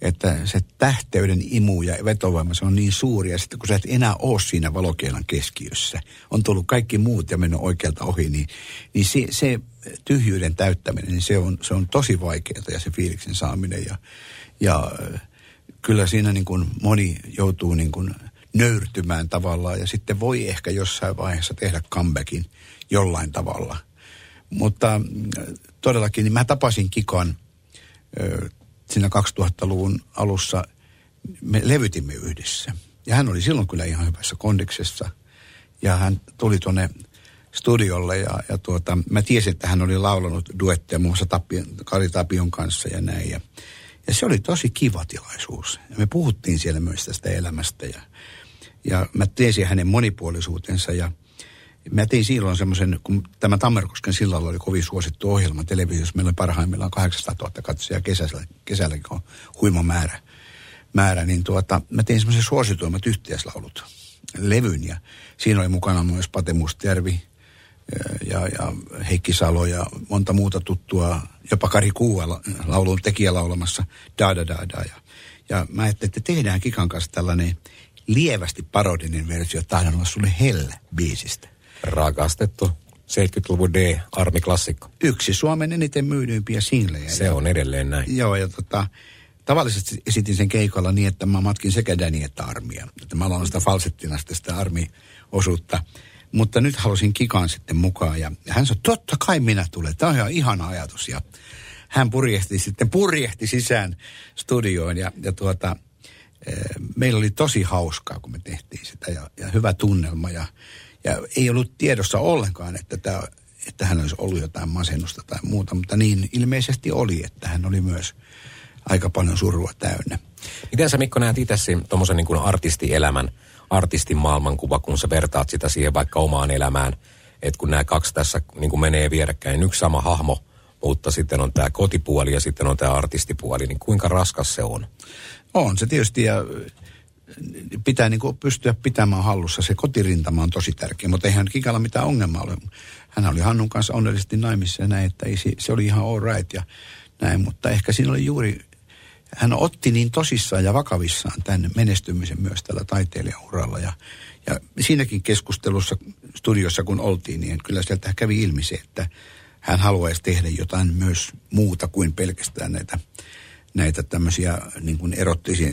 että se tähteyden imu ja vetovoima, se on niin suuri, ja sitten kun sä et enää ole siinä valokeilan keskiössä, on tullut kaikki muut ja mennyt oikealta ohi, niin, niin se, se tyhjyyden täyttäminen, niin se on, se on tosi vaikeaa ja se fiiliksen saaminen, ja, ja kyllä siinä niin kuin moni joutuu niin kuin nöyrtymään tavallaan, ja sitten voi ehkä jossain vaiheessa tehdä comebackin jollain tavalla – mutta mm, todellakin, niin mä tapasin Kikan ö, siinä 2000-luvun alussa. Me levytimme yhdessä. Ja hän oli silloin kyllä ihan hyvässä kondiksessa. Ja hän tuli tuonne studiolle ja, ja tuota, mä tiesin, että hän oli laulanut duetteja muun muassa Tapion, Kari Tapion kanssa ja näin. Ja, ja se oli tosi kiva tilaisuus. Ja me puhuttiin siellä myös tästä elämästä ja, ja mä tiesin hänen monipuolisuutensa ja – Mä tein silloin semmoisen, kun tämä Tammerkosken sillalla oli kovin suosittu ohjelma televisiossa. Meillä parhaimmillaan 800 000 katsojaa kesällä, kesälläkin on huima määrä. määrä niin tuota, mä tein semmoisen suosituimmat yhteislaulut levyn ja siinä oli mukana myös Pate Mustjärvi ja, ja Heikki Salo ja monta muuta tuttua, jopa Kari Kuua laulun tekijä laulamassa da da da da. Ja, ja mä ajattelin, että tehdään Kikan kanssa tällainen lievästi parodinen versio Tahdon olla sulle hellä biisistä. Rakastettu 70-luvun D-armiklassikko. Yksi Suomen eniten myydympiä singlejä. Se on edelleen näin. Joo, ja tota, tavallisesti esitin sen keikalla niin, että mä matkin sekä Dani että armia. Että mä aloin sitä falsettina sitä armiosuutta. Mutta nyt halusin Kikaan sitten mukaan ja hän sanoi, totta kai minä tulen. Tämä on ihan ihana ajatus. Ja hän purjehti sitten, purjehti sisään studioon ja, ja tuota, e, meillä oli tosi hauskaa, kun me tehtiin sitä ja, ja hyvä tunnelma ja ja ei ollut tiedossa ollenkaan, että, tämä, että hän olisi ollut jotain masennusta tai muuta, mutta niin ilmeisesti oli, että hän oli myös aika paljon surua täynnä. Miten sä Mikko näet itse tuommoisen niin kuin artistielämän, artistin maailmankuva, kun sä vertaat sitä siihen vaikka omaan elämään, että kun nämä kaksi tässä niin kuin menee vierekkäin, yksi sama hahmo, mutta sitten on tämä kotipuoli ja sitten on tämä artistipuoli, niin kuinka raskas se on? On se tietysti ja pitää niin kuin pystyä pitämään hallussa. Se kotirintama on tosi tärkeä, mutta eihän Kikalla mitään ongelmaa ole. Hän oli Hannun kanssa onnellisesti naimissa ja näin, että ei, se oli ihan all right ja näin, mutta ehkä siinä oli juuri, hän otti niin tosissaan ja vakavissaan tämän menestymisen myös tällä taiteilijauralla ja, ja siinäkin keskustelussa studiossa kun oltiin, niin kyllä sieltä kävi ilmi se, että hän haluaisi tehdä jotain myös muuta kuin pelkästään näitä, näitä tämmöisiä niin kuin erottisia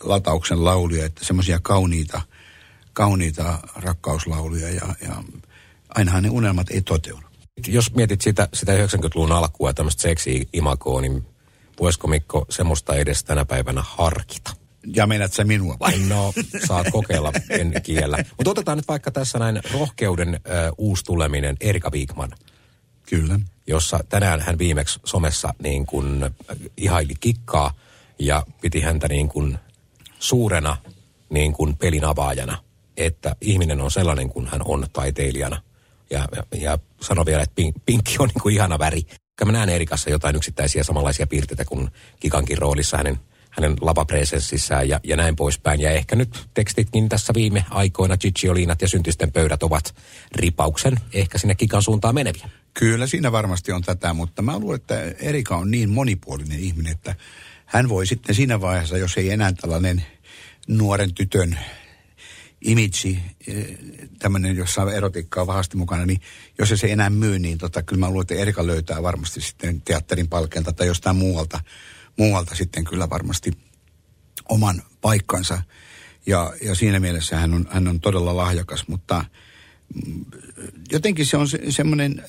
latauksen lauluja, että semmoisia kauniita, kauniita rakkauslauluja ja, ja ainahan ne unelmat ei toteudu. Jos mietit sitä, sitä 90-luvun alkua ja tämmöistä seksi-imakoa, niin voisiko Mikko semmoista edes tänä päivänä harkita? Ja menät sä minua vai? No, saat kokeilla, en kiellä. Mutta otetaan nyt vaikka tässä näin rohkeuden äh, uusi tuleminen, Erika Wigman. Kyllä. Jossa tänään hän viimeksi somessa niin kuin ihaili kikkaa ja piti häntä niin kuin suurena niin kuin pelin avaajana, että ihminen on sellainen kuin hän on taiteilijana. Ja, ja, ja sano vielä, että pink, pinkki on niin kuin ihana väri. Mä näen Erikassa jotain yksittäisiä samanlaisia piirteitä kuin Kikankin roolissa hänen, hänen lavapresenssissään ja, ja näin poispäin. Ja ehkä nyt tekstitkin tässä viime aikoina, Ciccioliinat ja syntisten pöydät ovat ripauksen ehkä sinne Kikan suuntaan meneviä. Kyllä siinä varmasti on tätä, mutta mä luulen, että Erika on niin monipuolinen ihminen, että hän voi sitten siinä vaiheessa, jos ei enää tällainen nuoren tytön imitsi, eh, tämmöinen, jossa erotiikkaa on vahvasti mukana, niin jos se enää myy, niin tota, kyllä mä luulen, että Erika löytää varmasti sitten teatterin palkelta tai jostain muualta, muualta sitten kyllä varmasti oman paikkansa. Ja, ja siinä mielessä hän on, hän on todella lahjakas, mutta mm, jotenkin se on se, semmoinen,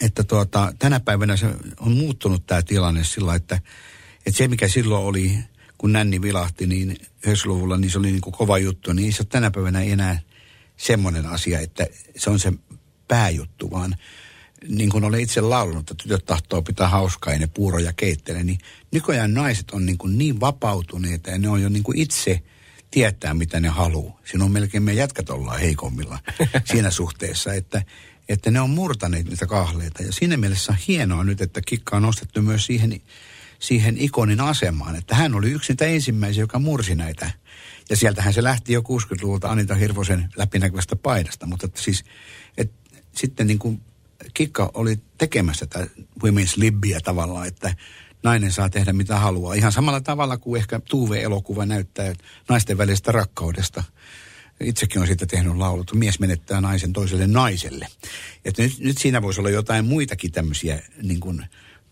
että tuota, tänä päivänä se on muuttunut tämä tilanne sillä, että että se, mikä silloin oli, kun Nänni vilahti, niin 90-luvulla, niin se oli niin kuin kova juttu. Niin se tänä päivänä enää semmoinen asia, että se on se pääjuttu, vaan niin kuin olen itse laulanut, että tytöt tahtoo pitää hauskaa ja ne puuroja keittelee, niin nykyään naiset on niin, kuin niin vapautuneita ja ne on jo niin kuin itse tietää, mitä ne haluaa. Siinä on melkein me jätkät ollaan heikommilla siinä suhteessa, että, että ne on murtaneet niitä kahleita. Ja siinä mielessä on hienoa nyt, että kikka on nostettu myös siihen siihen ikonin asemaan. Että hän oli yksi niitä ensimmäisiä, joka mursi näitä. Ja sieltähän se lähti jo 60-luvulta Anita Hirvosen läpinäkyvästä paidasta. Mutta että siis, et, sitten niin kuin Kikka oli tekemässä tätä women's libbiä tavallaan, että nainen saa tehdä mitä haluaa. Ihan samalla tavalla kuin ehkä Tuve-elokuva näyttää naisten välisestä rakkaudesta. Itsekin on siitä tehnyt laulut. Mies menettää naisen toiselle naiselle. Että nyt, nyt siinä voisi olla jotain muitakin tämmöisiä niin kuin,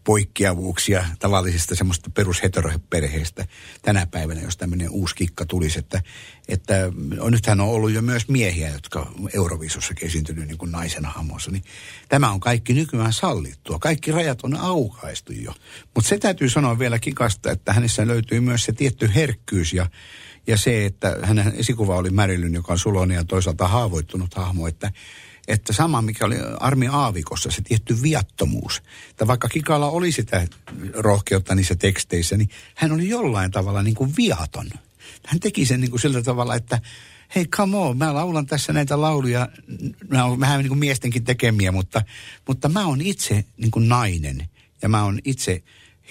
poikkeavuuksia tavallisista semmoista perusheteroperheistä tänä päivänä, jos tämmöinen uusi kikka tulisi. Että, että on, nythän on ollut jo myös miehiä, jotka Euroviisussa esiintynyt niin kuin naisen hahmossa. Niin tämä on kaikki nykyään sallittua. Kaikki rajat on aukaistu jo. Mutta se täytyy sanoa vielä kikasta, että hänessä löytyy myös se tietty herkkyys ja ja se, että hänen esikuva oli Marilyn, joka on sulonen ja toisaalta haavoittunut hahmo, että että sama mikä oli Armi Aavikossa, se tietty viattomuus. Että vaikka Kikalla oli sitä rohkeutta niissä teksteissä, niin hän oli jollain tavalla niin kuin viaton. Hän teki sen niin kuin sillä tavalla, että hei come on, mä laulan tässä näitä lauluja, mä oon vähän niin kuin miestenkin tekemiä, mutta, mutta mä oon itse niin kuin nainen ja mä oon itse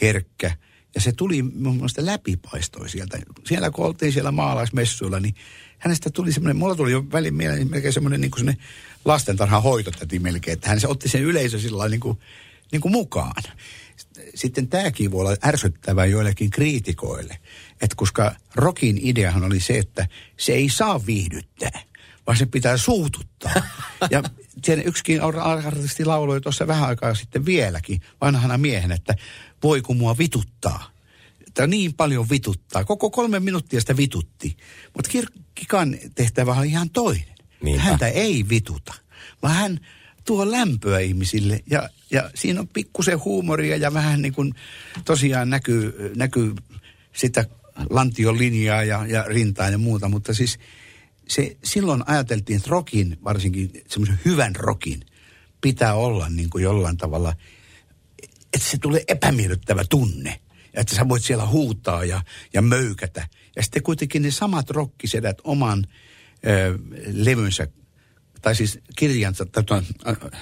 herkkä. Ja se tuli mun mielestä läpipaistoi sieltä. Siellä kun oltiin siellä maalaismessuilla, niin hänestä tuli semmoinen, mulla tuli jo välin mieleen melkein semmoinen niin kuin lastentarhan hoitotäti melkein, että hän se otti sen yleisö sillä niin kuin, niin kuin mukaan. Sitten tämäkin voi olla ärsyttävää joillekin kriitikoille, että koska rokin ideahan oli se, että se ei saa viihdyttää, vaan se pitää suututtaa. Ja sen yksikin artisti lauloi tuossa vähän aikaa sitten vieläkin vanhana miehen, että voi kun mua vituttaa. Tämä niin paljon vituttaa. Koko kolme minuuttia sitä vitutti. Mutta Kikan tehtävä on ihan toinen. Niinpä. Häntä ei vituta, vaan hän tuo lämpöä ihmisille. Ja, ja siinä on pikkusen huumoria ja vähän niin kuin tosiaan näkyy, näkyy sitä lantion linjaa ja, ja rintaa ja muuta. Mutta siis se, silloin ajateltiin, että rokin, varsinkin semmoisen hyvän rokin, pitää olla niin kuin jollain tavalla, että se tulee epämiellyttävä tunne. Ja että sä voit siellä huutaa ja, ja möykätä. Ja sitten kuitenkin ne samat rokkisedät oman levynsä, tai siis kirjansa, tai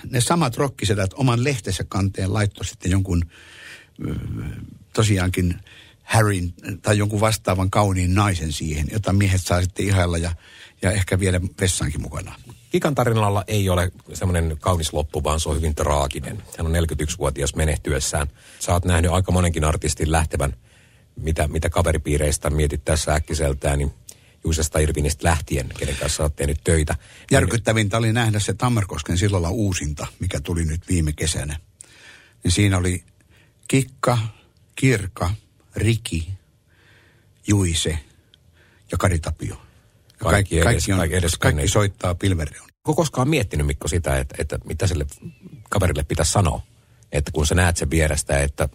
ne samat rokkisedät oman lehtensä kanteen laittoi sitten jonkun tosiaankin Harryn tai jonkun vastaavan kauniin naisen siihen, jota miehet saa sitten ihailla ja, ja ehkä viedä vessaankin mukana. Kikan tarinalla ei ole semmoinen kaunis loppu, vaan se on hyvin traaginen. Hän on 41-vuotias menehtyessään. Sä oot nähnyt aika monenkin artistin lähtevän, mitä, mitä kaveripiireistä mietit tässä äkkiseltään, niin Juisesta Irvinistä lähtien, kenen kanssa olet tehnyt töitä. Järkyttävintä oli nähdä se Tammerkosken sillalla uusinta, mikä tuli nyt viime kesänä. Niin siinä oli Kikka, Kirka, Riki, Juise ja Kari Tapio. Kaikki, edes, kaikki, on, kaikki, edes kaikki soittaa pilvereon. Onko koskaan miettinyt Mikko sitä, että, että mitä sille kaverille pitäisi sanoa? Että kun sä näet sen vierestä, että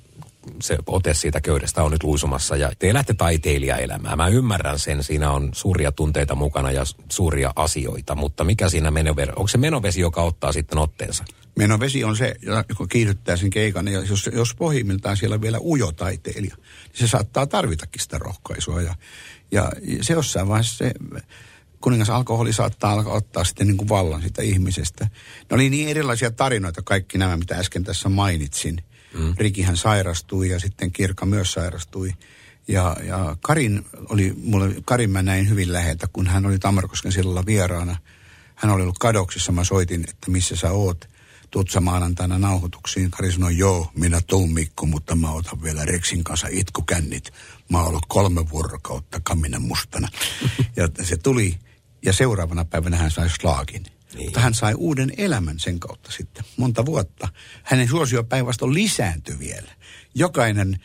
se ote siitä köydestä on nyt luisumassa ja te elätte taiteilijaelämää. Mä ymmärrän sen, siinä on suuria tunteita mukana ja suuria asioita, mutta mikä siinä menovesi, onko se menovesi, joka ottaa sitten otteensa? Menovesi on se, joka kiihdyttää sen keikan ja jos, jos pohjimmiltaan siellä on vielä ujo taiteilija, niin se saattaa tarvitakin sitä rohkaisua ja, ja se jossain vaiheessa se kuningas alkoholi saattaa alkaa ottaa sitten niin kuin vallan sitä ihmisestä. Ne oli niin erilaisia tarinoita kaikki nämä, mitä äsken tässä mainitsin. Mm. Rikihän sairastui ja sitten Kirka myös sairastui. Ja, ja Karin oli, mulle, Karin mä näin hyvin läheltä, kun hän oli Tamarkosken sillalla vieraana. Hän oli ollut kadoksissa, mä soitin, että missä sä oot. Tutsa maanantaina nauhoituksiin. Kari sanoi, joo, minä tuun Mikko, mutta mä otan vielä Reksin kanssa itkukännit. Mä oon ollut kolme vuorokautta kaminen mustana. ja se tuli, ja seuraavana päivänä hän sai slaagin. Niin. Mutta hän sai uuden elämän sen kautta sitten, monta vuotta. Hänen suosio päinvastoin lisääntyi vielä. Jokainen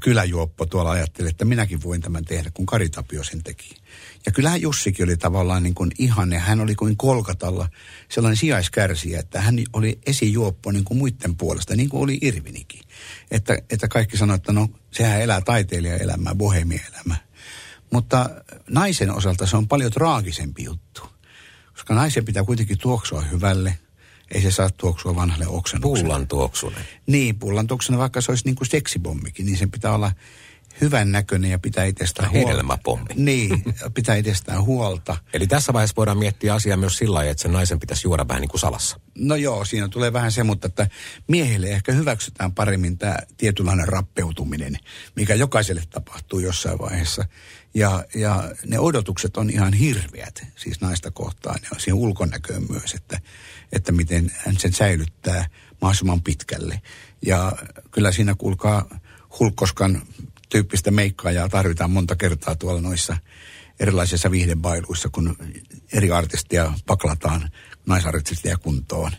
kyläjuoppo tuolla ajatteli, että minäkin voin tämän tehdä, kun Kari Tapio sen teki. Ja kyllähän Jussikin oli tavallaan niin kuin ihanne. Hän oli kuin kolkatalla sellainen sijaiskärsiä, että hän oli esijuoppo niin kuin muiden puolesta, niin kuin oli Irvinikin. Että, että kaikki sanoivat, että no sehän elää taiteilijaelämää, bohemielämää. Mutta naisen osalta se on paljon traagisempi juttu. Koska naisen pitää kuitenkin tuoksua hyvälle. Ei se saa tuoksua vanhalle oksennukselle. Pullan tuoksunen. Niin, pullan tuoksunen, vaikka se olisi niin kuin seksibommikin, niin sen pitää olla hyvän näköinen ja pitää itsestään huolta. Hedelmäpommi. Niin, pitää itsestään huolta. Eli tässä vaiheessa voidaan miettiä asiaa myös sillä lailla, että sen naisen pitäisi juoda vähän niin kuin salassa. No joo, siinä tulee vähän se, mutta että miehille ehkä hyväksytään paremmin tämä tietynlainen rappeutuminen, mikä jokaiselle tapahtuu jossain vaiheessa. Ja, ja ne odotukset on ihan hirveät, siis naista kohtaan ja siihen ulkonäköön myös, että, että miten hän sen säilyttää mahdollisimman pitkälle. Ja kyllä siinä kuulkaa hulkkoskan tyyppistä meikkaajaa tarvitaan monta kertaa tuolla noissa erilaisissa viihdebailuissa, kun eri artistia paklataan naisartistia kuntoon.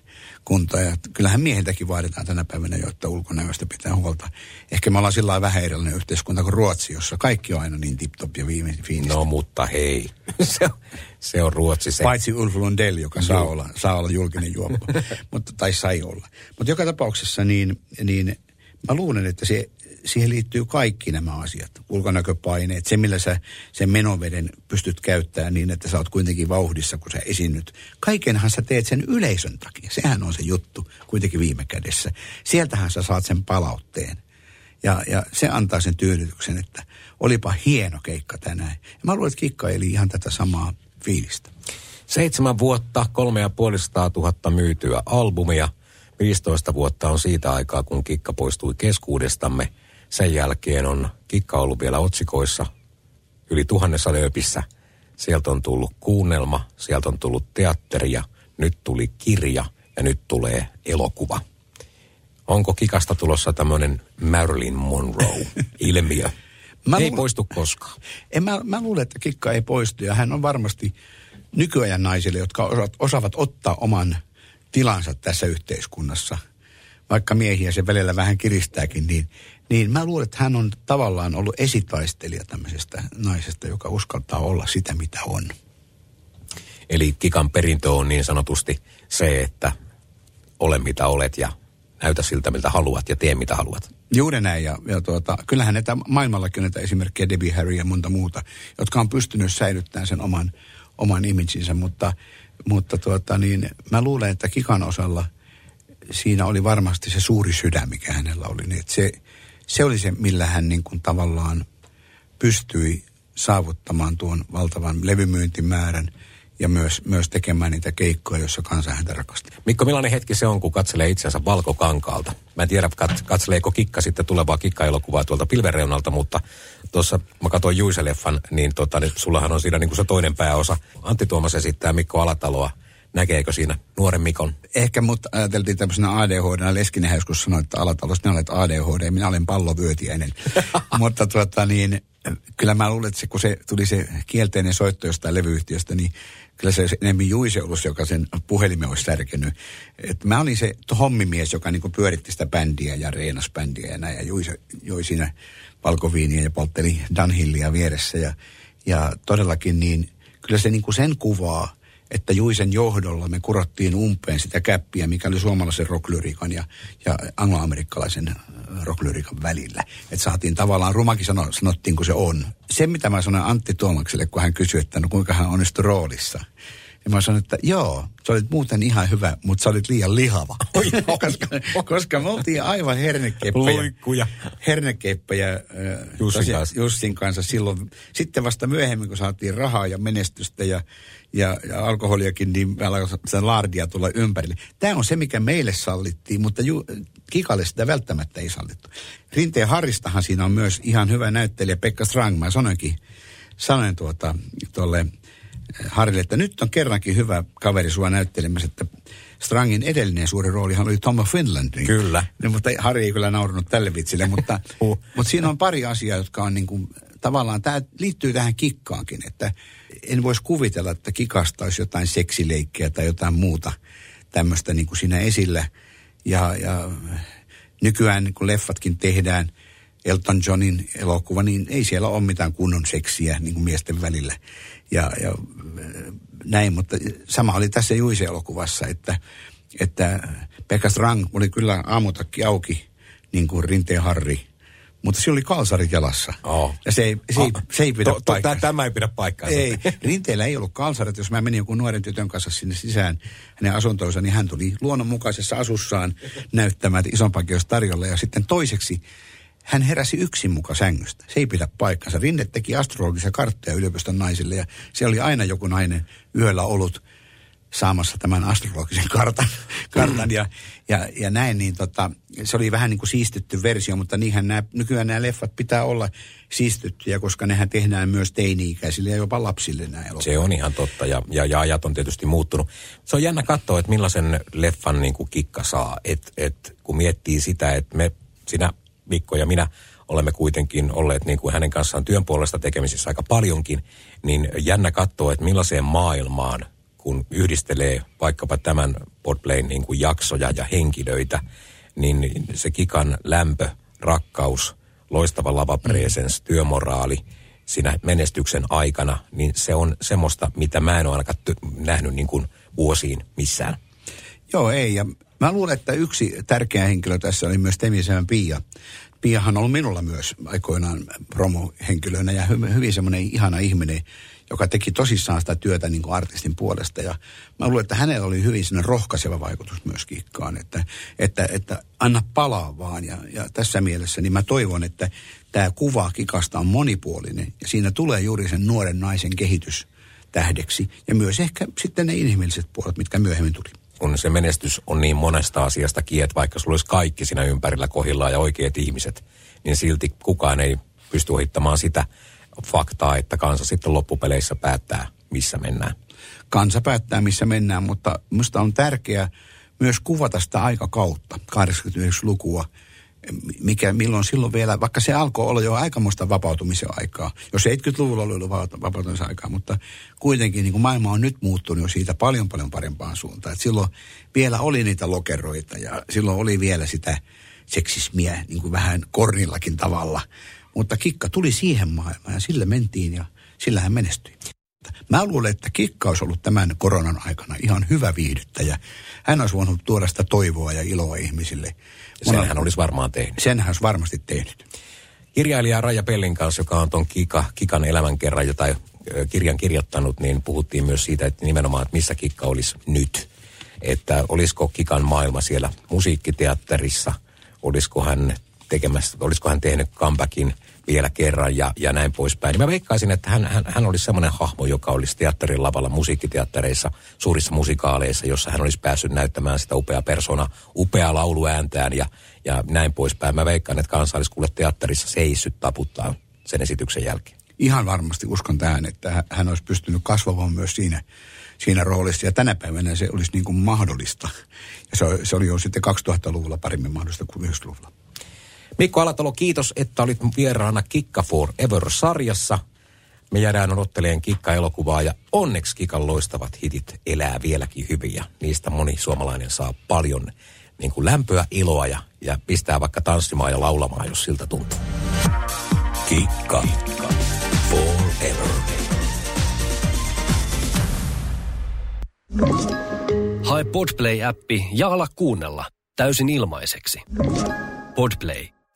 Kuntoon. Ja kyllähän miehiltäkin vaaditaan tänä päivänä jo, että ulkonäöstä pitää huolta. Ehkä me ollaan sillä vähän erilainen yhteiskunta kuin Ruotsi, jossa kaikki on aina niin tip-top ja fiinistä. No mutta hei, se on, se on Ruotsi se. Paitsi Ulf Lundell, joka saa olla, saa olla julkinen juoppo, mutta, tai sai olla. Mutta joka tapauksessa niin, niin mä luulen, että se siihen liittyy kaikki nämä asiat. Ulkonäköpaineet, se millä sä sen menoveden pystyt käyttämään niin, että sä oot kuitenkin vauhdissa, kun sä esiinnyt. Kaikenhan sä teet sen yleisön takia. Sehän on se juttu kuitenkin viime kädessä. Sieltähän sä saat sen palautteen. Ja, ja se antaa sen tyydytyksen, että olipa hieno keikka tänään. Ja mä luulen, että Kikka eli ihan tätä samaa fiilistä. Seitsemän vuotta, kolme ja puolista tuhatta myytyä albumia. 15 vuotta on siitä aikaa, kun Kikka poistui keskuudestamme. Sen jälkeen on Kikka ollut vielä otsikoissa yli tuhannessa lööpissä. Sieltä on tullut kuunnelma, sieltä on tullut teatteria, nyt tuli kirja ja nyt tulee elokuva. Onko Kikasta tulossa tämmöinen Marilyn Monroe-ilmiö? Mä ei lu- poistu koskaan. En, mä, mä luulen, että Kikka ei poistu ja hän on varmasti nykyajan naisille, jotka osaavat, osaavat ottaa oman tilansa tässä yhteiskunnassa. Vaikka miehiä se välillä vähän kiristääkin, niin niin mä luulen, että hän on tavallaan ollut esitaistelija tämmöisestä naisesta, joka uskaltaa olla sitä, mitä on. Eli Kikan perintö on niin sanotusti se, että ole mitä olet ja näytä siltä, miltä haluat ja tee mitä haluat. Juuri näin. Ja, ja tuota, kyllähän näitä maailmallakin on näitä esimerkkejä, Debbie Harry ja monta muuta, jotka on pystynyt säilyttämään sen oman, oman imaginsa, mutta, mutta tuota, niin, mä luulen, että Kikan osalla siinä oli varmasti se suuri sydän, mikä hänellä oli. Niin, että se, se oli se, millä hän niin kuin tavallaan pystyi saavuttamaan tuon valtavan levymyyntimäärän ja myös, myös tekemään niitä keikkoja, joissa kansa häntä rakasti. Mikko, millainen hetki se on, kun katselee itsensä valkokankaalta? Mä en tiedä, kat, katseleeko Kikka sitten tulevaa Kikka-elokuvaa tuolta pilvereunalta, mutta tuossa mä katsoin Juise-leffan, niin, tota, niin sullahan on siinä niin kuin se toinen pääosa. Antti Tuomas esittää Mikko Alataloa näkeekö siinä nuoren Mikon? Ehkä, mutta ajateltiin tämmöisenä ADHD. Leskinen joskus sanoi, että alatalossa minä olet ADHD, minä olen pallovyötiäinen. mutta tuota niin, kyllä mä luulen, että se, kun se tuli se kielteinen soitto jostain levyyhtiöstä, niin kyllä se enemmän Juise ollut, joka sen puhelimen olisi särkenyt. Et mä olin se hommimies, joka niinku pyöritti sitä bändiä ja reenas bändiä ja näin. Ja Juise joi siinä valkoviiniä ja poltteli Dunhillia vieressä. Ja, ja todellakin niin, kyllä se niinku sen kuvaa, että Juisen johdolla me kurottiin umpeen sitä käppiä, mikä oli suomalaisen rocklyriikan ja, ja angloamerikkalaisen äh, rocklyriikan välillä. Että saatiin tavallaan, rumakin sano, sanottiin kun se on. Se mitä mä sanoin Antti Tuomakselle, kun hän kysyi, että no kuinka hän onnistui roolissa. Ja mä sanoin, että joo, sä olit muuten ihan hyvä, mutta sä olit liian lihava. koska, koska me oltiin aivan hernekeppejä. Luikkuja. Hernekeppejä äh, Jussin, kanssa. Jussin kanssa silloin. Sitten vasta myöhemmin, kun saatiin rahaa ja menestystä ja ja, ja alkoholiakin, niin sen laardia tulla ympärille. Tämä on se, mikä meille sallittiin, mutta ju, Kikalle sitä välttämättä ei sallittu. Rinteen Haristahan siinä on myös ihan hyvä näyttelijä Pekka Strang. Mä sanoinkin, sanoin tuota, tuolle Harille, että nyt on kerrankin hyvä kaveri sua näyttelemässä, että Strangin edellinen suuri roolihan oli Tom of Finland. Niin, kyllä. Niin, mutta Harri ei kyllä naurannut tälle vitsille, mutta, uh. mutta siinä on pari asiaa, jotka on niin kuin, tavallaan, tämä liittyy tähän kikkaankin, että en voisi kuvitella, että kikasta olisi jotain seksileikkiä tai jotain muuta tämmöistä niin kuin siinä esillä. Ja, ja nykyään kun leffatkin tehdään, Elton Johnin elokuva, niin ei siellä ole mitään kunnon seksiä niin kuin miesten välillä. Ja, ja näin, mutta sama oli tässä Juise-elokuvassa, että, että Pekka Strang oli kyllä aamutakki auki, niin kuin Rinteen Harri – mutta se oli kalsarit jalassa. Oh. Ja se ei, se, oh. ei, se ei pidä to, paikkaa. Tämä ei pidä paikkaa. Ei, Rinteellä ei ollut kalsarit. Jos mä menin jonkun nuoren tytön kanssa sinne sisään hänen asuntoonsa, niin hän tuli luonnonmukaisessa asussaan näyttämään, että isompakin olisi tarjolla. Ja sitten toiseksi hän heräsi yksin muka sängystä. Se ei pidä paikkansa. Rinne teki astrologisia karttoja yliopiston naisille ja siellä oli aina joku nainen yöllä ollut saamassa tämän astrologisen kartan, kartan ja, ja, ja näin, niin tota, se oli vähän niin kuin siistitty versio, mutta niinhän nämä, nykyään nämä leffat pitää olla siistittyjä, koska nehän tehdään myös teini-ikäisille ja jopa lapsille nämä elokuvat. Se on ihan totta ja, ja, ja ajat on tietysti muuttunut. Se on jännä katsoa, että millaisen leffan niin kuin kikka saa, et, et, kun miettii sitä, että me, sinä Mikko ja minä olemme kuitenkin olleet niin kuin hänen kanssaan työn puolesta tekemisissä aika paljonkin, niin jännä katsoa, että millaiseen maailmaan kun yhdistelee vaikkapa tämän Podplayn niin kuin jaksoja ja henkilöitä, niin se Kikan lämpö, rakkaus, loistava lavapresens, mm. työmoraali siinä menestyksen aikana, niin se on semmoista, mitä mä en ole ainakaan nähnyt niin kuin vuosiin missään. Joo, ei. Ja mä luulen, että yksi tärkeä henkilö tässä oli myös Temisevän Pia. Piahan on ollut minulla myös aikoinaan promohenkilönä ja hyvin, hyvin semmoinen ihana ihminen, joka teki tosissaan sitä työtä niin kuin artistin puolesta. Ja mä luulen, että hänellä oli hyvin sinne rohkaiseva vaikutus myös Kikkaan, että, että, että anna palaa vaan. Ja, ja tässä mielessä niin mä toivon, että tämä kuva Kikasta on monipuolinen ja siinä tulee juuri sen nuoren naisen kehitys tähdeksi ja myös ehkä sitten ne inhimilliset puolet, mitkä myöhemmin tuli kun se menestys on niin monesta asiasta kiet, vaikka sulla olisi kaikki siinä ympärillä kohillaan ja oikeat ihmiset, niin silti kukaan ei pysty ohittamaan sitä faktaa, että kansa sitten loppupeleissä päättää, missä mennään. Kansa päättää, missä mennään, mutta minusta on tärkeää myös kuvata sitä aikakautta, 89-lukua, mikä, milloin silloin vielä, vaikka se alkoi olla jo aikamoista vapautumisen aikaa, jos 70-luvulla oli ollut vapautumisen aikaa, mutta kuitenkin niin kuin maailma on nyt muuttunut jo siitä paljon paljon parempaan suuntaan. Et silloin vielä oli niitä lokeroita ja silloin oli vielä sitä seksismiä niin kuin vähän kornillakin tavalla. Mutta Kikka tuli siihen maailmaan ja sillä mentiin ja sillä hän menestyi. Mä luulen, että Kikka olisi ollut tämän koronan aikana ihan hyvä viihdyttäjä. Hän olisi voinut tuoda sitä toivoa ja iloa ihmisille. Sen hän olisi varmaan tehnyt. Sen hän olisi varmasti tehnyt. Kirjailija Raija Pellin kanssa, joka on tuon Kika, Kikan elämänkerran tai kirjan kirjoittanut, niin puhuttiin myös siitä, että nimenomaan, että missä Kikka olisi nyt. Että olisiko Kikan maailma siellä musiikkiteatterissa, olisiko hän tekemässä, olisiko hän tehnyt comebackin vielä kerran ja, ja näin poispäin. Niin mä veikkaisin, että hän, hän, hän olisi semmoinen hahmo, joka olisi teatterin lavalla, musiikkiteattereissa, suurissa musikaaleissa, jossa hän olisi päässyt näyttämään sitä upea persona, upea lauluääntään ja, ja näin poispäin. Mä veikkaan, että kansa olisi kuule teatterissa seissyt taputtaa sen esityksen jälkeen. Ihan varmasti uskon tähän, että hän olisi pystynyt kasvamaan myös siinä, siinä roolissa. Ja tänä päivänä se olisi niin kuin mahdollista. Ja se, se oli jo sitten 2000-luvulla paremmin mahdollista kuin 90-luvulla. Mikko Alatalo, kiitos, että olit vieraana Kikka for Ever-sarjassa. Me jäädään odotteleen Kikka-elokuvaa ja onneksi Kikan loistavat hitit elää vieläkin hyvin ja niistä moni suomalainen saa paljon niin kuin lämpöä, iloa ja, ja pistää vaikka tanssimaan ja laulamaan, jos siltä tuntuu. Kikka. Kikka. Forever. Hae Podplay-appi ja ala kuunnella täysin ilmaiseksi. Podplay